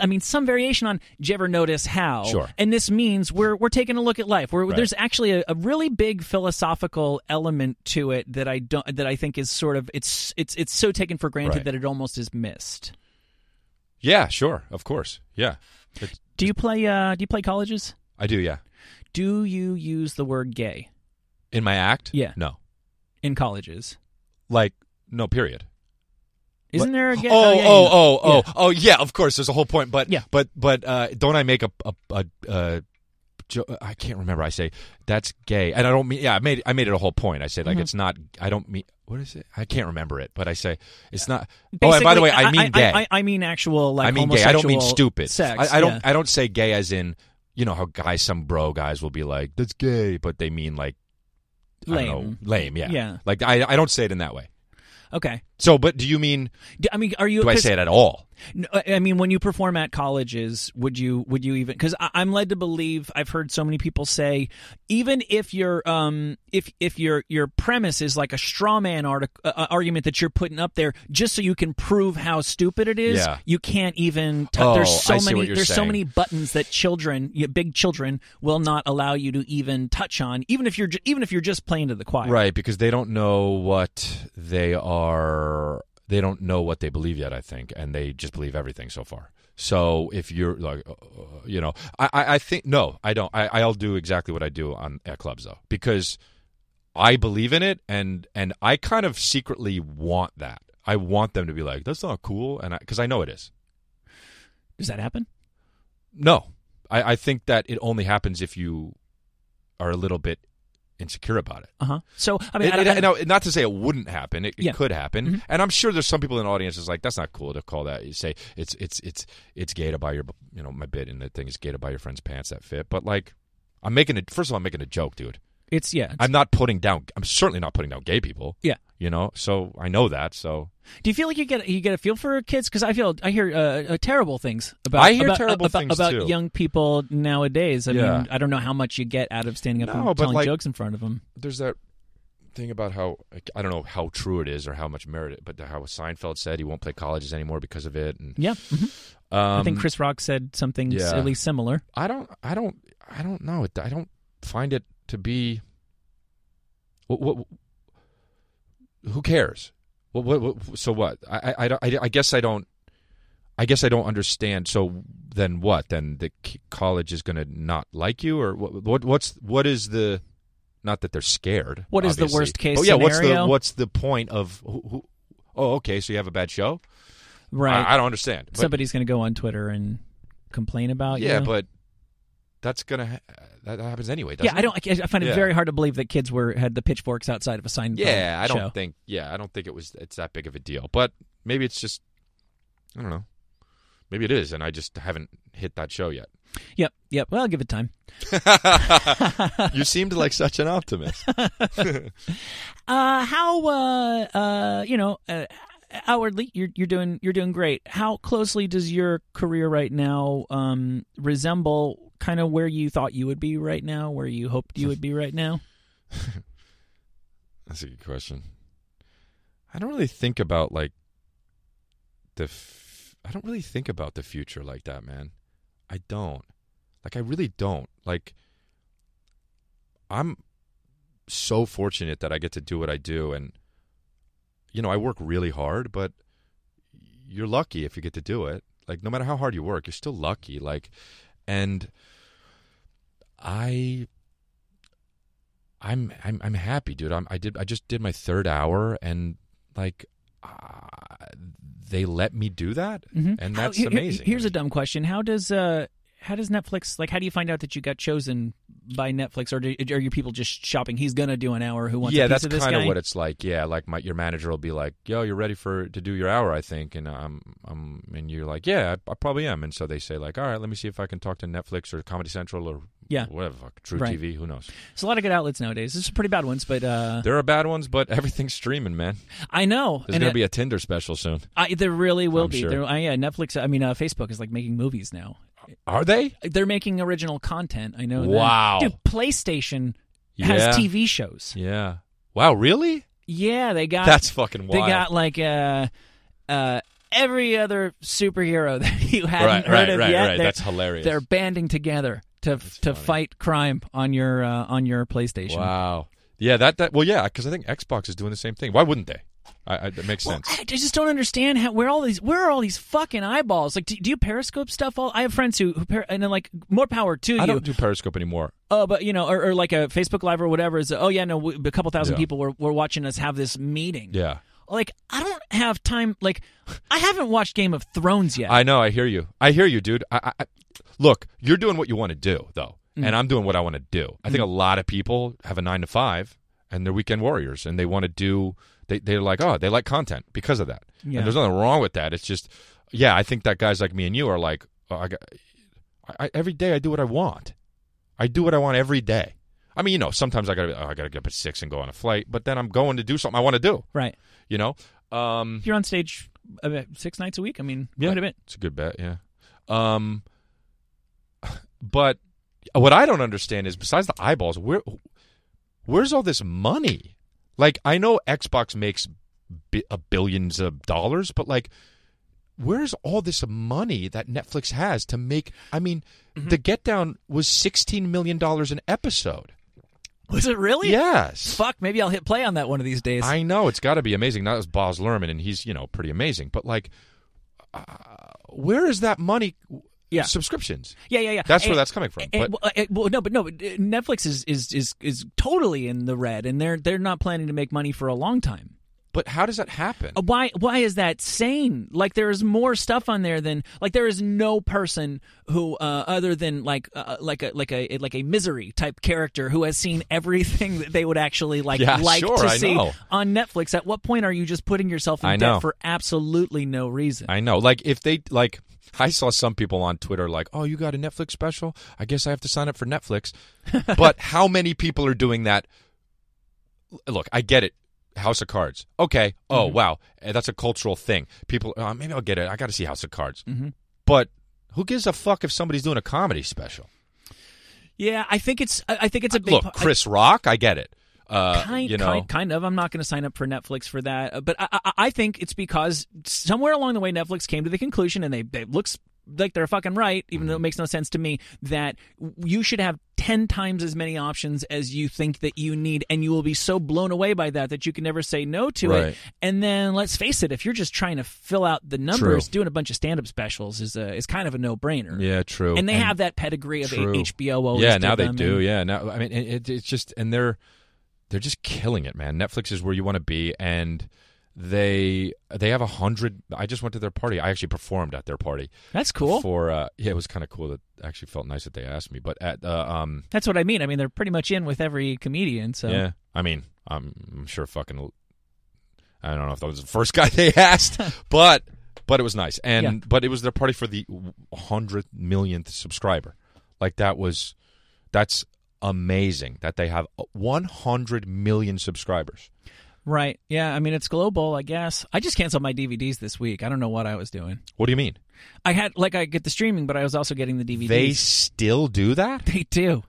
I mean, some variation on. Did you ever notice how? Sure. And this means we're we're taking a look at life. Where Right. there's actually a, a really big philosophical element to it that I don't that I think is sort of it's it's it's so taken for granted Right. that it almost is missed. Yeah, sure, of course. Yeah, It's- Do you play? Uh, do you play colleges? I do. Yeah, Do you use the word gay? in my act. Yeah. No, in colleges? Like no period. Isn't there a gay? Oh, oh, yeah. oh, oh, Yeah. oh, yeah. Of course, there's a whole point, but Yeah. but but uh, don't I make a a, a, a jo- I can't remember. I say that's gay, and I don't mean. Yeah, I made I made it a whole point. I said Mm-hmm. like it's not. I don't mean. What is it? I can't remember it, but I say it's not. oh, and by the way, I mean gay. I, I mean actual like I mean gay. I don't mean stupid. Sex. I, I don't. yeah. I don't say gay as in you know how guys, some bro guys will be like that's gay, but they mean like I don't know, Lame. lame. Yeah. Yeah. Like I I don't say it in that way. Okay. So, but do you mean I mean, are you? do I say it at all? No, I mean, when you perform at colleges, would you would you even? Because I'm led to believe I've heard so many people say, even if your um if if your your premise is like a straw man artic- uh, argument that you're putting up there just so you can prove how stupid it is, Yeah. you can't even. T- Oh, there's so I see many what you're there's so many buttons that children, big children, will not allow you to even touch on, even if you're even if you're just playing to the choir. Right, because they don't know what they are. They don't know what they believe yet. I think, and they just believe everything so far. So if you're like, uh, you know, I, I, I think no, I don't. I, I'll do exactly what I do on at clubs though, because I believe in it, and and I kind of secretly want that. I want them to be like, that's not cool, and because I, know it is. Does that happen? No, I, I think that it only happens if you are a little bit insecure about it. Uh huh. So I mean, It- I, it- I- no, not to say it wouldn't happen. It, it could happen, Mhm. and I'm sure there's some people in the audience is like, "That's not cool to call that." You say it's it's it's it's gay to buy your, you know, my bit and the thing is gay to buy your friend's pants that fit. But like, I'm making it. First of all, I'm making a joke, dude. it's yeah. it's- I'm not putting down. I'm certainly not putting down gay people. Yeah. You know. So I know that. So Do you feel like you get you get a feel for kids? Because I feel I hear uh, uh, terrible things about I hear about, terrible about, things, about too. young people nowadays. I Yeah. mean, I don't know how much you get out of standing up No, and telling like- jokes in front of them. there's that thing about how I don't know how true it is or how much merit it, but how Seinfeld said he won't play colleges anymore because of it. And Yeah, mhm. um, I think Chris Rock said something yeah. at least similar. I don't. I don't. I don't know. I don't find it to be. What? what who cares? What, what, what? So what? I, I, I, I, guess I don't. I guess I don't understand. So then what? Then the college is going to not like you, or what? what what's what is the? Not that they're scared. What is the worst case Oh yeah, what's the what's the point of? Who, who, oh, okay. So you have a bad show. Right. I, I don't understand. But- Somebody's going to go on Twitter and complain about yeah, you. but that's gonna ha- that happens anyway. yeah, I don't. I I find it Yeah. very hard to believe that kids were had the pitchforks outside of a sign. Yeah, I don't show. think. Yeah, I don't think it was. It's that big of a deal. But maybe it's just. I don't know. Maybe it is, and I just haven't hit that show yet. Yep. Yep. Well, I'll give it time. you seemed like such an optimist. Uh, how uh, uh, you know, uh, outwardly you're you're doing you're doing great. How closely does your career right now um resemble kind of where you thought you would be right now, where you hoped you would be right now? That's a good question. I don't really think about like the. F- I don't really think about the future like that, man. I don't. Like I really don't. Like I'm so fortunate that I get to do what I do and you know, I work really hard, but you're lucky if you get to do it. Like no matter how hard you work, you're still lucky. Like and I I'm I'm I'm happy, dude. I'm, I did I just did my third hour, and like uh, they let me do that, Mhm. and that's here- here- amazing. Here's a dumb question: How does uh how does Netflix like? How do you find out that you got chosen by Netflix, or do, are your people just shopping? He's gonna do an hour. Who wants? yeah, a piece that's of this kind guy? of what it's like. Yeah, like my your manager will be like, "Yo, you're ready for to do your hour, I think," and I'm, I'm, and you're like, "Yeah, I, I probably am," and so they say like, "All right, let me see if I can talk to Netflix or Comedy Central or Yeah. whatever, fuck, True Right. TV, who knows." There's a lot of good outlets nowadays. There's some pretty bad ones, but uh, There are bad ones, but everything's streaming, man. I know. There's and gonna it- be a Tinder special soon. I, there really will I'm be. sure. There, I, yeah, Netflix. I mean, uh, Facebook is like making movies now. Are they? They're making original content. I know. that. Wow. dude. PlayStation has Yeah. TV shows. Yeah. Wow, really? Yeah, they got. That's fucking they got like uh, uh, every other superhero that you hadn't right, heard right, of right, yet. right. They're, That's hilarious. they're banding together to to funny. fight crime on your uh, on your PlayStation. Wow. Yeah, that that well, yeah, because I think Xbox is doing the same thing. Why wouldn't they? I, I, that makes Well, sense. I just don't understand how where all these where are all these fucking eyeballs? Like, do, do you Periscope stuff? All I have friends who who per, and then like more power to you. I don't do Periscope anymore. Oh, but you know, or, or like a Facebook Live or whatever is. Oh yeah, no, we, a couple thousand Yeah. people were, were watching us have this meeting. Yeah, Like, I don't have time. Like, I haven't watched Game of Thrones yet. I know. I hear you. I hear you, dude. I, I, look, you're doing what you want to do, though, Mm. and I'm doing what I want to do. I think a lot of people have a nine to five, and they're weekend warriors, and they want to do. They they're like, oh, they like content because of that. Yeah. And there's nothing wrong with that. It's just, yeah, I think that guys like me and you are like, oh, I got, I, every day I do what I want. I do what I want every day. I mean, you know, sometimes I gotta, oh, I gotta get up at six and go on a flight, but then I'm going to do something I want to do. right. You know, um, You're on stage six nights a week. I mean, Yeah. quite a bit. It's a good bet, yeah. Um, but what I don't understand is, besides the eyeballs, where where's all this money? Like, I know Xbox makes bi- billions of dollars, but like, where's all this money that Netflix has to make? I mean, Mm-hmm. the Get Down was sixteen million dollars an episode. Was it really? Yes, Fuck. Maybe I'll hit play on that one of these days. I know it's got to be amazing. That was Baz Luhrmann, and he's you know pretty amazing. But like, uh, where is that money? Yeah. subscriptions. yeah, yeah, yeah. That's where that's coming from. and- But well, uh, well, no, but no. uh, Netflix is, is is is totally in the red, and they're they're not planning to make money for a long time. but how does that happen? Uh, Why why is that sane? Like there is more stuff on there than like there is no person who uh, other than like uh, like a like a like a misery type character who has seen everything that they would actually like Yeah, like sure, to I see know. on Netflix. At what point are you just putting yourself in I debt know. for absolutely no reason? I know. Like if they like, I saw some people on Twitter like, "Oh, you got a Netflix special? I guess I have to sign up for Netflix." but how many people are doing that? Look, I get it. House of Cards. Okay. Oh, Mm-hmm. wow. Eh, That's a cultural thing. People, uh, maybe I'll get it. I got to see House of Cards. Mhm. But who gives a fuck if somebody's doing a comedy special? yeah, I think it's I think it's a big Look, Chris Rock, I get it. Uh, kind, you know, kind, kind of. I'm not going to sign up for Netflix for that, Uh, but I, I, I think it's because somewhere along the way Netflix came to the conclusion, and they, they looks like they're fucking right, even Mm-hmm. though it makes no sense to me, that you should have ten times as many options as you think that you need, and you will be so blown away by that that you can never say no to Right. it. And then let's face it, if you're just trying to fill out the numbers, True. doing a bunch of stand-up specials is a, is kind of a no-brainer. yeah, true. And they have that pedigree of True. HBO. Yeah now they them, do and- yeah now i mean it, it's just and they're they're just killing it man netflix is where you want to be and they they have a hundred i just went to their party i actually performed at their party That's cool. for uh yeah it was kind of cool that actually felt nice that they asked me but at uh, um That's what I mean. I mean, they're pretty much in with every comedian. So yeah i mean i'm, I'm sure fucking i don't know if that was the first guy they asked but but it was nice and Yeah. but it was their party for the 100 millionth subscriber like that was that's amazing that they have 100 million subscribers Right. Yeah. I mean, it's global, I guess. I just canceled my DVDs this week. I don't know what I was doing. what do you mean I had like I get the streaming, but I was also getting the DVDs. they still do that They do.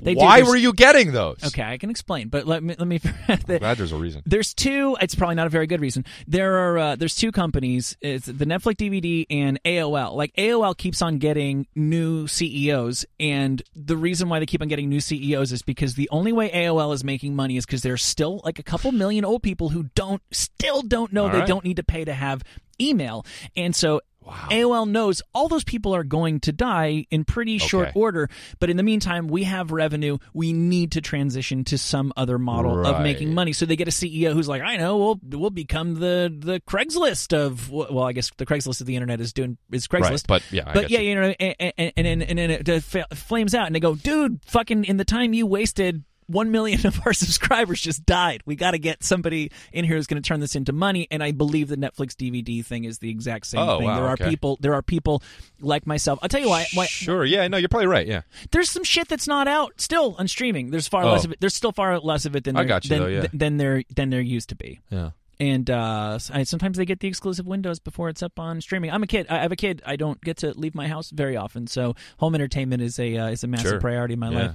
They why were you getting those Okay, I can explain, but let me let me. the- glad there's a reason There's two. It's probably not a very good reason. There are uh, there's two companies. It's the Netflix DVD and AOL. Like AOL keeps on getting new CEOs, and the reason why they keep on getting new CEOs is because the only way AOL is making money is because there's still like a couple million old people who don't still don't know All they right. don't need to pay to have email, and so. AOL knows all those people are going to die in pretty short Okay. order, but in the meantime, we have revenue. We need to transition to some other model of making money. So they get a CEO who's like, I know, we'll we'll become the the Craigslist of well, I guess the Craigslist of the internet is doing is Craigslist. right but yeah I but yeah, you. you know, and and and, and, and then it flames out, and they go, dude, fucking, in the time you wasted. One million of our subscribers just died. We got to get somebody in here who's going to turn this into money. And I believe the Netflix DVD thing is the exact same Oh, thing. wow, there are okay. people. There are people like myself. I'll tell you why. why sure yeah no you're probably right yeah there's some shit that's not out still on streaming. There's far Oh. less of it. There's still far less of it than I got you, than, though, yeah. than there than there used to be. yeah And uh, I, sometimes they get the exclusive windows before it's up on streaming. I'm a kid. I have a kid. I don't get to leave my house very often, so home entertainment is a uh, is a massive Sure. priority in my Yeah. life.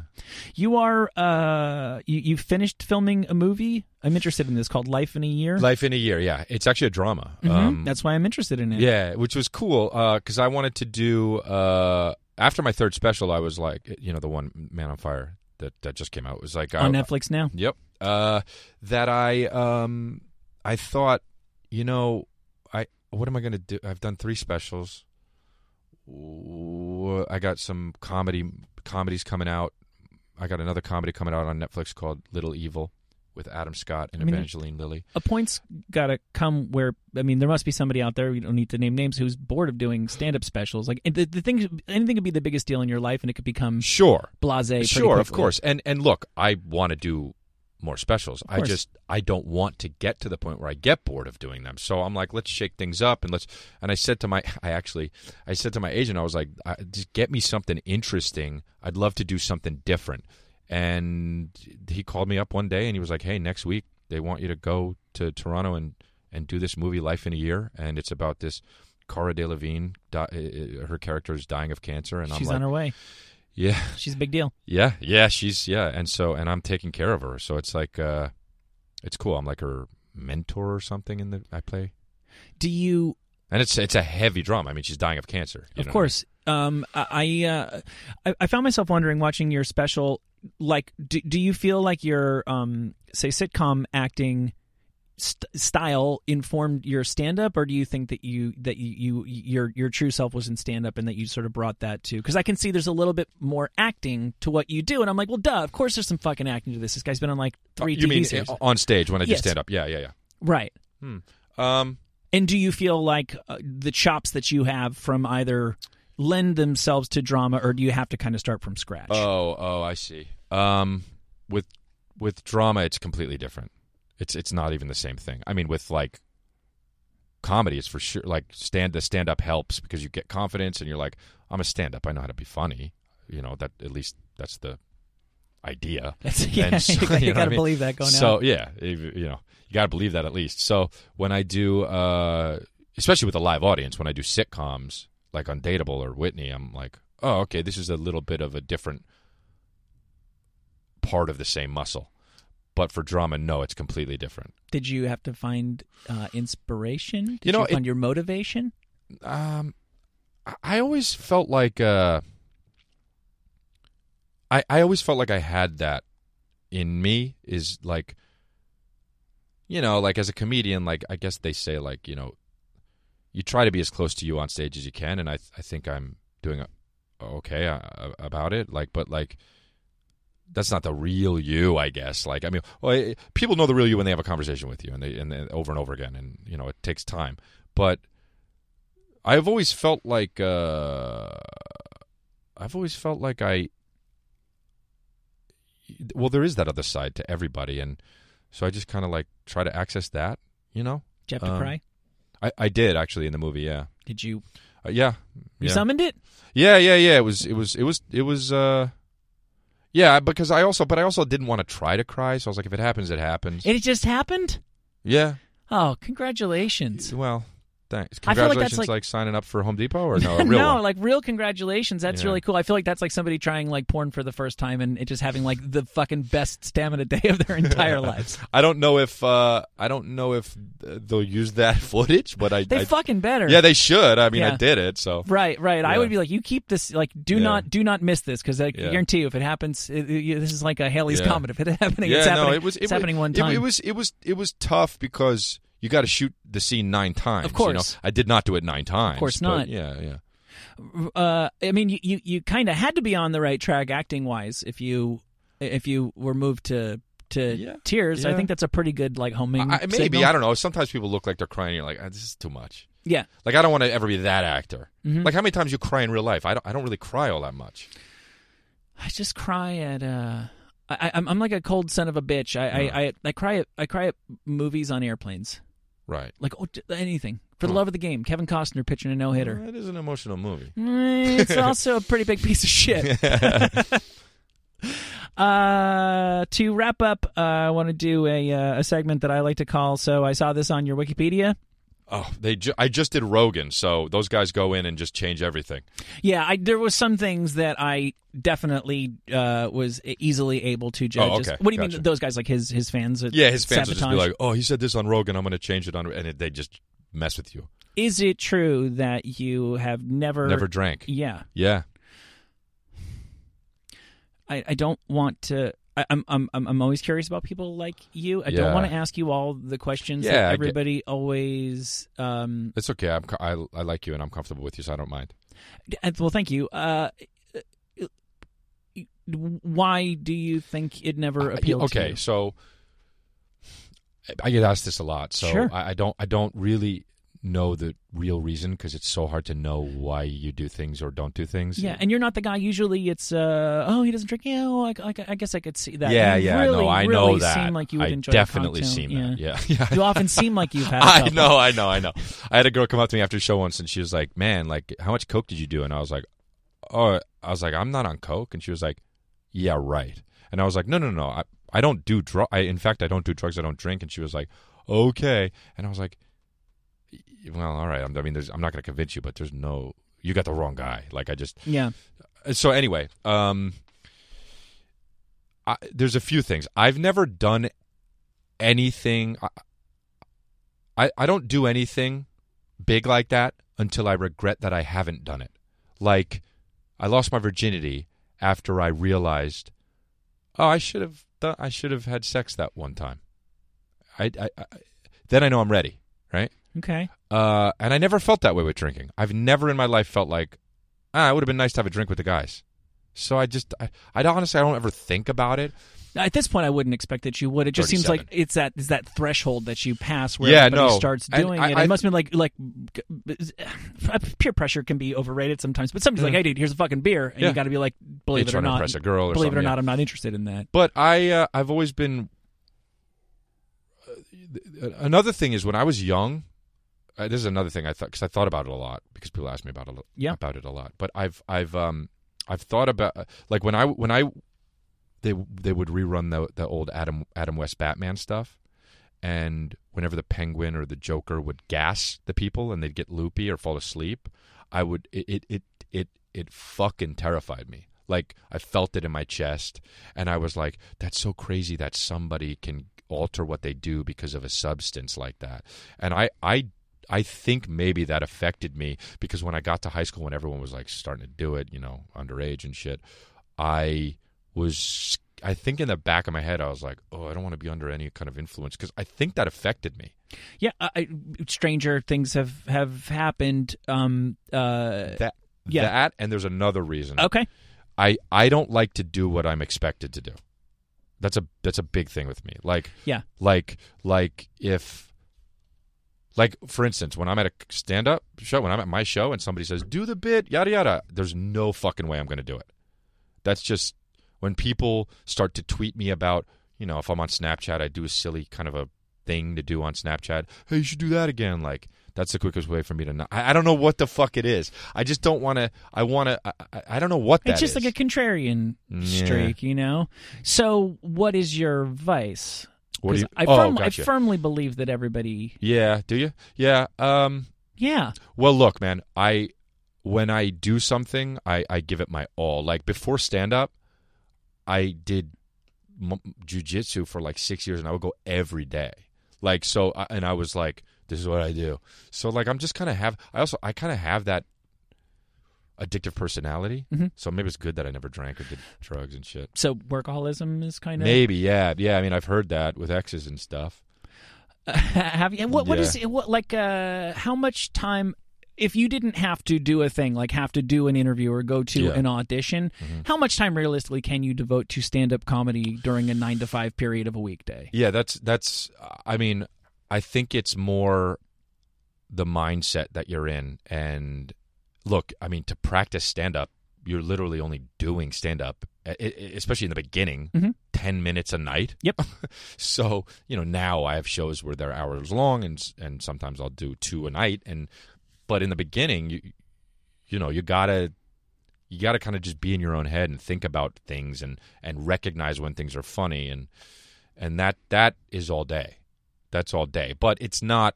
You are uh, you you finished filming a movie. I'm interested in this called Life in a Year. life in a year yeah it's actually a drama Mhm. um That's why I'm interested in it. Yeah, which was cool because I wanted to do uh, after my third special. I was like, you know, the one Man on Fire that that just came out it was like on I, Netflix now. Yep. Uh, that I um I thought you know, I what am I going to do? I've done three specials. I got some comedy comedies coming out. I got another comedy coming out on Netflix called Little Evil with Adam Scott and I mean, Evangeline Lilly. A point's got to come where I mean, there must be somebody out there. We don't need to name names who's bored of doing stand-up specials. Like the the thing, anything could be the biggest deal in your life, and it could become Sure, pretty sure, of course. And and look, I want to do more specials. I just I don't want to get to the point where I get bored of doing them. So I'm like, let's shake things up and let's. And I said to my, I actually, I said to my agent, I was like, I, just get me something interesting. I'd love to do something different. And he called me up one day and he was like, hey, next week they want you to go to Toronto and and do this movie Life in a Year, and it's about this. Cara Delevingne, di- uh, her character is dying of cancer, and She's I'm like, on her way. Yeah, She's a big deal. yeah, yeah, she's yeah, and so and I'm taking care of her, so it's like uh it's cool. I'm like her mentor or something in the I play, Do you and it's it's a heavy drama. I mean, she's dying of cancer. you of course. Um, I uh, I, I found myself wondering watching your special. Like, do, do you feel like your um, say sitcom acting st- style informed your stand up, or do you think that you that you, you your your true self was in stand up and that you sort of brought that to? Because I can see there's a little bit more acting to what you do, and I'm like, well, duh, of course there's some fucking acting to this. This guy's been on like three Uh, you TV mean series, on stage when I do Yes. stand up? Yeah, yeah, yeah. right? Um, And do you feel like uh, the chops that you have from either lend themselves to drama, or do you have to kind of start from scratch? oh, oh, I see. Um, with with drama, it's completely different. It's it's not even the same thing. I mean, with like comedy, it's for sure. Like stand the stand up helps because you get confidence, and you're like, I'm a stand up. I know how to be funny. You know that at least that's the idea. That's, yeah, And so- you, gotta- you know what gotta mean? believe that going so out. yeah, you know, you got to believe that at least. So when I do, uh, especially with a live audience, when I do sitcoms like Undateable or Whitney, I'm like, oh, okay, this is a little bit of a different part of the same muscle. But for drama, no, it's completely different. Did you have to find uh, inspiration? Did You know, find it- your motivation? Um, I- always felt like uh, I I always felt like I had that in me. Is like, you know, like as a comedian, like I guess they say like you know, you try to be as close to you on stage as you can, and I I think I'm doing a, okay uh, about it. Like, but like. That's not the real you, I guess. Like, I mean, well, eh, people know the real you when they have a conversation with you, and they and, and over and over again, and you know, it takes time. But I've always felt like uh, I've always felt like I well there is that other side to everybody and so I just kind of like try to access that, you know? Did you have to Um, cry? I I did actually in the movie, yeah. Did you? Uh, yeah. You yeah. summoned it? Yeah, yeah, yeah. It was, it was, it was, it was. uh Yeah, because I also, but I also didn't want to try to cry, so I was like, if it happens, it happens. It just happened. yeah. Oh, congratulations! Well, thanks. I feel like that's Congratulations, like- signing up for Home Depot or no? A real no, one? like real congratulations. That's Yeah. really cool. I feel like that's like somebody trying like porn for the first time and it just having like the fucking best stamina day of their entire lives. I don't know if uh I don't know if they'll use that footage, but I, They I fucking better. yeah they should. I mean, Yeah. I did it, so Right, right. I would be like, you keep this, like, do Yeah. not, do not miss this, because I Yeah. guarantee you, if it happens, it, it- this is like a Halley's Yeah. comet. If it's happening, yeah, it's happening. no, it was it it's happening one it- time. It, was it was it was tough because you got to shoot the scene nine times. Of you course. know? I did not do it nine times. Of course not. Yeah, yeah. uh, I mean, you, you, you kind of had to be on the right track acting wise if you, if you were moved to, to Yeah. tears. I think that's a pretty good like homing. I, maybe signal. I don't know. Sometimes people look like they're crying. You're like, ah, this is too much. Yeah, Like I don't want to ever be that actor. Mhm. Like how many times you cry in real life? I don't. I don't really cry all that much. I just cry at. uh I, I'm I'm like a cold son of a bitch. I, I, I, I cry at I cry at movies on airplanes. Right. Like oh, anything for the love of the game. Kevin Costner pitching a no hitter. It is an emotional movie. It's also a pretty big piece of shit. uh, to wrap up, uh, I want to do a uh, a segment that I like to call. So I saw this on your Wikipedia. Oh, they. Ju- I just did Rogan, so those guys go in and just change everything. Yeah, I, there was some things that I definitely uh, was easily able to judge. Oh, okay. What do you Gotcha. mean? Those guys like his his fans? Yeah, his fans will just be like, "Oh, he said this on Rogan. I'm going to change it on," and it, they just mess with you. Is it true that you have never Never drank. Yeah, Yeah. I, I don't want to. I, I'm I'm I'm always curious about people like you. I Yeah. don't want to ask you all the questions Yeah, that get- everybody always. Um, It's okay. I'm, I I like you and I'm comfortable with you, so I don't mind. well, thank you. Uh, why do you think it never appealed to okay, so I get asked this a lot, so Sure. I, I don't I don't really know the real reason because it's so hard to know why you do things or don't do things. Yeah, and you're not the guy. Usually, it's uh, oh, he doesn't drink. Yeah, well, I, I, I guess I could see that. yeah, You yeah. really, no, I really know that. Seem like you would I enjoy definitely seen yeah. that. Yeah, yeah. You often seem like you've had. I know, I know, I know. I had a girl come up to me after the show once, and she was like, "Man, like, how much coke did you do?" And I was like, "Oh, I was like, I'm not on coke." And she was like, "Yeah, right." And I was like, "No, no, no. I, I don't do drug. I, in fact, I don't do drugs. I don't drink." And she was like, "Okay." And I was like, "Well, all right. I'm, mean, there's, I'm not going to convince you, but there's no. You got the wrong guy. Like, I just Yeah. so anyway, um, I, there's a few things. I've never done anything. I, I I don't do anything big like that until I regret that I haven't done it. Like I lost my virginity after I realized, oh, I should have done, I should have had sex that one time. I, I, I then I know I'm ready, right? Okay. Uh, and I never felt that way with drinking. I've never in my life felt like, ah, it would have been nice to have a drink with the guys. So I just, I, I honestly, I don't ever think about it. At this point, I wouldn't expect that you would. It just seems like 37. it's that is that threshold that you pass where Yeah, everybody no. starts doing I- it. I- it must have been like like peer pressure can be overrated sometimes. But somebody's like, "Hey, dude, here's a fucking beer," and Yeah. you got to be like, "Believe it or not, impress a girl or believe it or not, yeah. I'm not interested in that." But I, uh, I've always been. Uh, another thing is when I was young. Uh, this is another thing I thought because I thought about it a lot because people ask me about it. Yeah. about it a lot. But I've, I've, um, I've thought about uh, like when I, when I, they, they would rerun the the old Adam Adam West Batman stuff, and whenever the Penguin or the Joker would gas the people and they'd get loopy or fall asleep, I would it it it it, it fucking terrified me. Like I felt it in my chest, and I was like, "That's so crazy that somebody can alter what they do because of a substance like that." And I I I think maybe that affected me because when I got to high school, when everyone was like starting to do it, you know, underage and shit, I was. I think in the back of my head, I was like, "Oh, I don't want to be under any kind of influence," because I think that affected me. Yeah, I, stranger things have have happened. Um. Uh. That Yeah. that, and there's another reason. Okay. I I don't like to do what I'm expected to do. That's a that's a big thing with me. Like Yeah. like like if like for instance, when I'm at a stand up show, when I'm at my show and somebody says, "Do the bit," yada yada, there's no fucking way I'm going to do it. That's just when people start to tweet me about, you know, if I'm on Snapchat, I do a silly kind of a thing to do on Snapchat. Hey, you should do that again. Like that's the quickest way for me to not. I, I don't know what the fuck it is. I just don't want to. I want to. I, I, I don't know what that It's just is. like a contrarian Yeah. streak, you know. So, what is your vice? What do you? I, oh, gotcha. I firmly believe that everybody. yeah. Do you? Yeah. Um. Yeah. Well, look, man. I when I do something, I I give it my all. Like before stand up, I did m- jujitsu for like six years, and I would go every day. Like so, I- and I was like, "This is what I do." So like, I'm just kind of have. I also I kind of have that addictive personality. Mhm. So maybe it's good that I never drank or did drugs and shit. So workaholism is kind of. Maybe, yeah, yeah. I mean, I've heard that with exes and stuff. have you? What? What Yeah. is it? What like? Uh, how much time? If you didn't have to do a thing like have to do an interview or go to Yeah. an audition, how much time realistically can you devote to stand-up comedy during a nine to five period of a weekday? Yeah, that's that's. I mean, I think it's more the mindset that you're in. And look, I mean, to practice stand up, you're literally only doing stand up, especially in the beginning, Mhm. ten minutes a night. Yep. so you know, now I have shows where they're hours long, and and sometimes I'll do two a night. And but in the beginning, you you know, you gotta you got to kind of just be in your own head and think about things and and recognize when things are funny and and that that is all day that's all day but it's not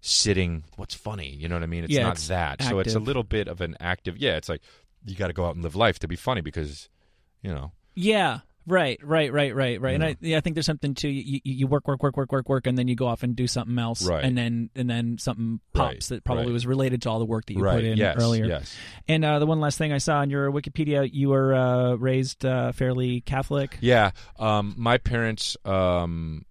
sitting what's funny you know what i mean it's Yeah, not it's that so it's a little bit of an active yeah it's like you got to go out and live life to be funny because you know Yeah. Right, right, right, right, right. And I, yeah, I think there's something to you, you. You work, work, work, work, work, work, and then you go off and do something else, Right. and then and then something pops Right, that probably right. was related to all the work that you put in yes. earlier. Yes. And uh, the one last thing I saw on your Wikipedia, you were uh, raised uh, fairly Catholic. Yeah. Um, my parents um,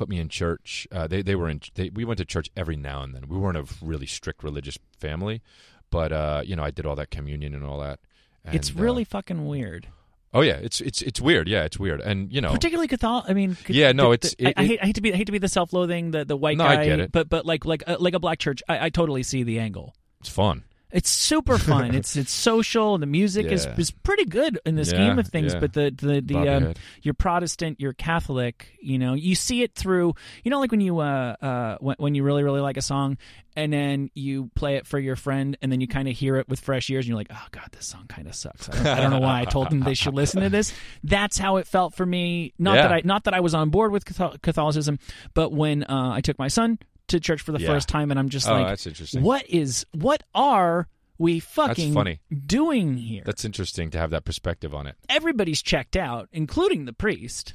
put me in church. Uh, they they were in. They, we went to church every now and then. We weren't a really strict religious family, but uh, you know, I did all that communion and all that. And, it's uh, really fucking weird, oh yeah, it's it's it's weird. Yeah, it's weird. And you know, particularly Catholic. I mean, Yeah, no, the- it's- the- I, it- I it- hate I hate to be I hate to be the self-loathing, the the white No, I guy. get it. But but like like uh, like a black church, I, I totally see the angle. it's fun. It's super fun. it's it's social. The music is, Yeah. is pretty good in the Yeah, scheme of things. yeah. But the the the your um, you're Protestant, you're Catholic. You know, you see it through. You know, like when you uh uh when, when you really really like a song, and then you play it for your friend, and then you kind of hear it with fresh ears, and you're like, oh god, this song kind of sucks. I don't, I don't know why I told them they should listen to this. That's how it felt for me. Not Yeah. that I not that I was on board with Catholicism, but when uh, I took my son to church for the Yeah. first time, and I'm just Oh, like, that's interesting. what is what are we fucking funny. doing here? That's interesting to have that perspective on it. Everybody's checked out, including the priest.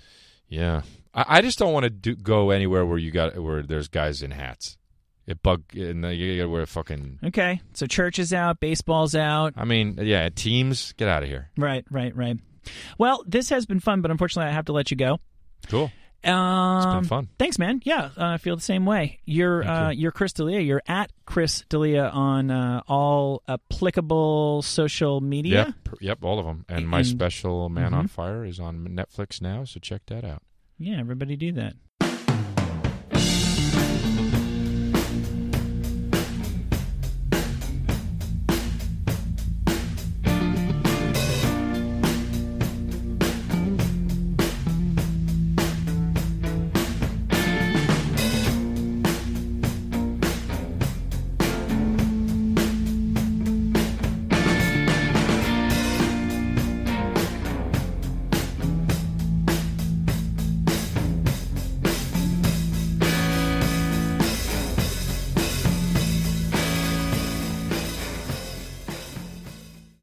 Yeah, I, I just don't want to do, go anywhere where you got where there's guys in hats. It bug and you gotta wear fucking. Okay, so church is out, baseball's out. I mean, yeah, teams, get out of here. Right, right, right. Well, this has been fun, but unfortunately, I have to let you go. Cool. Um, It's been fun. Thanks, man. Yeah, uh, I feel the same way. You're uh, you. you're Chris D'Elia. You're at Chris D'Elia on uh, all applicable social media. Yep, yep, all of them. And my And- special Man Mhm. on Fire is on Netflix now, so check that out. Yeah, everybody do that.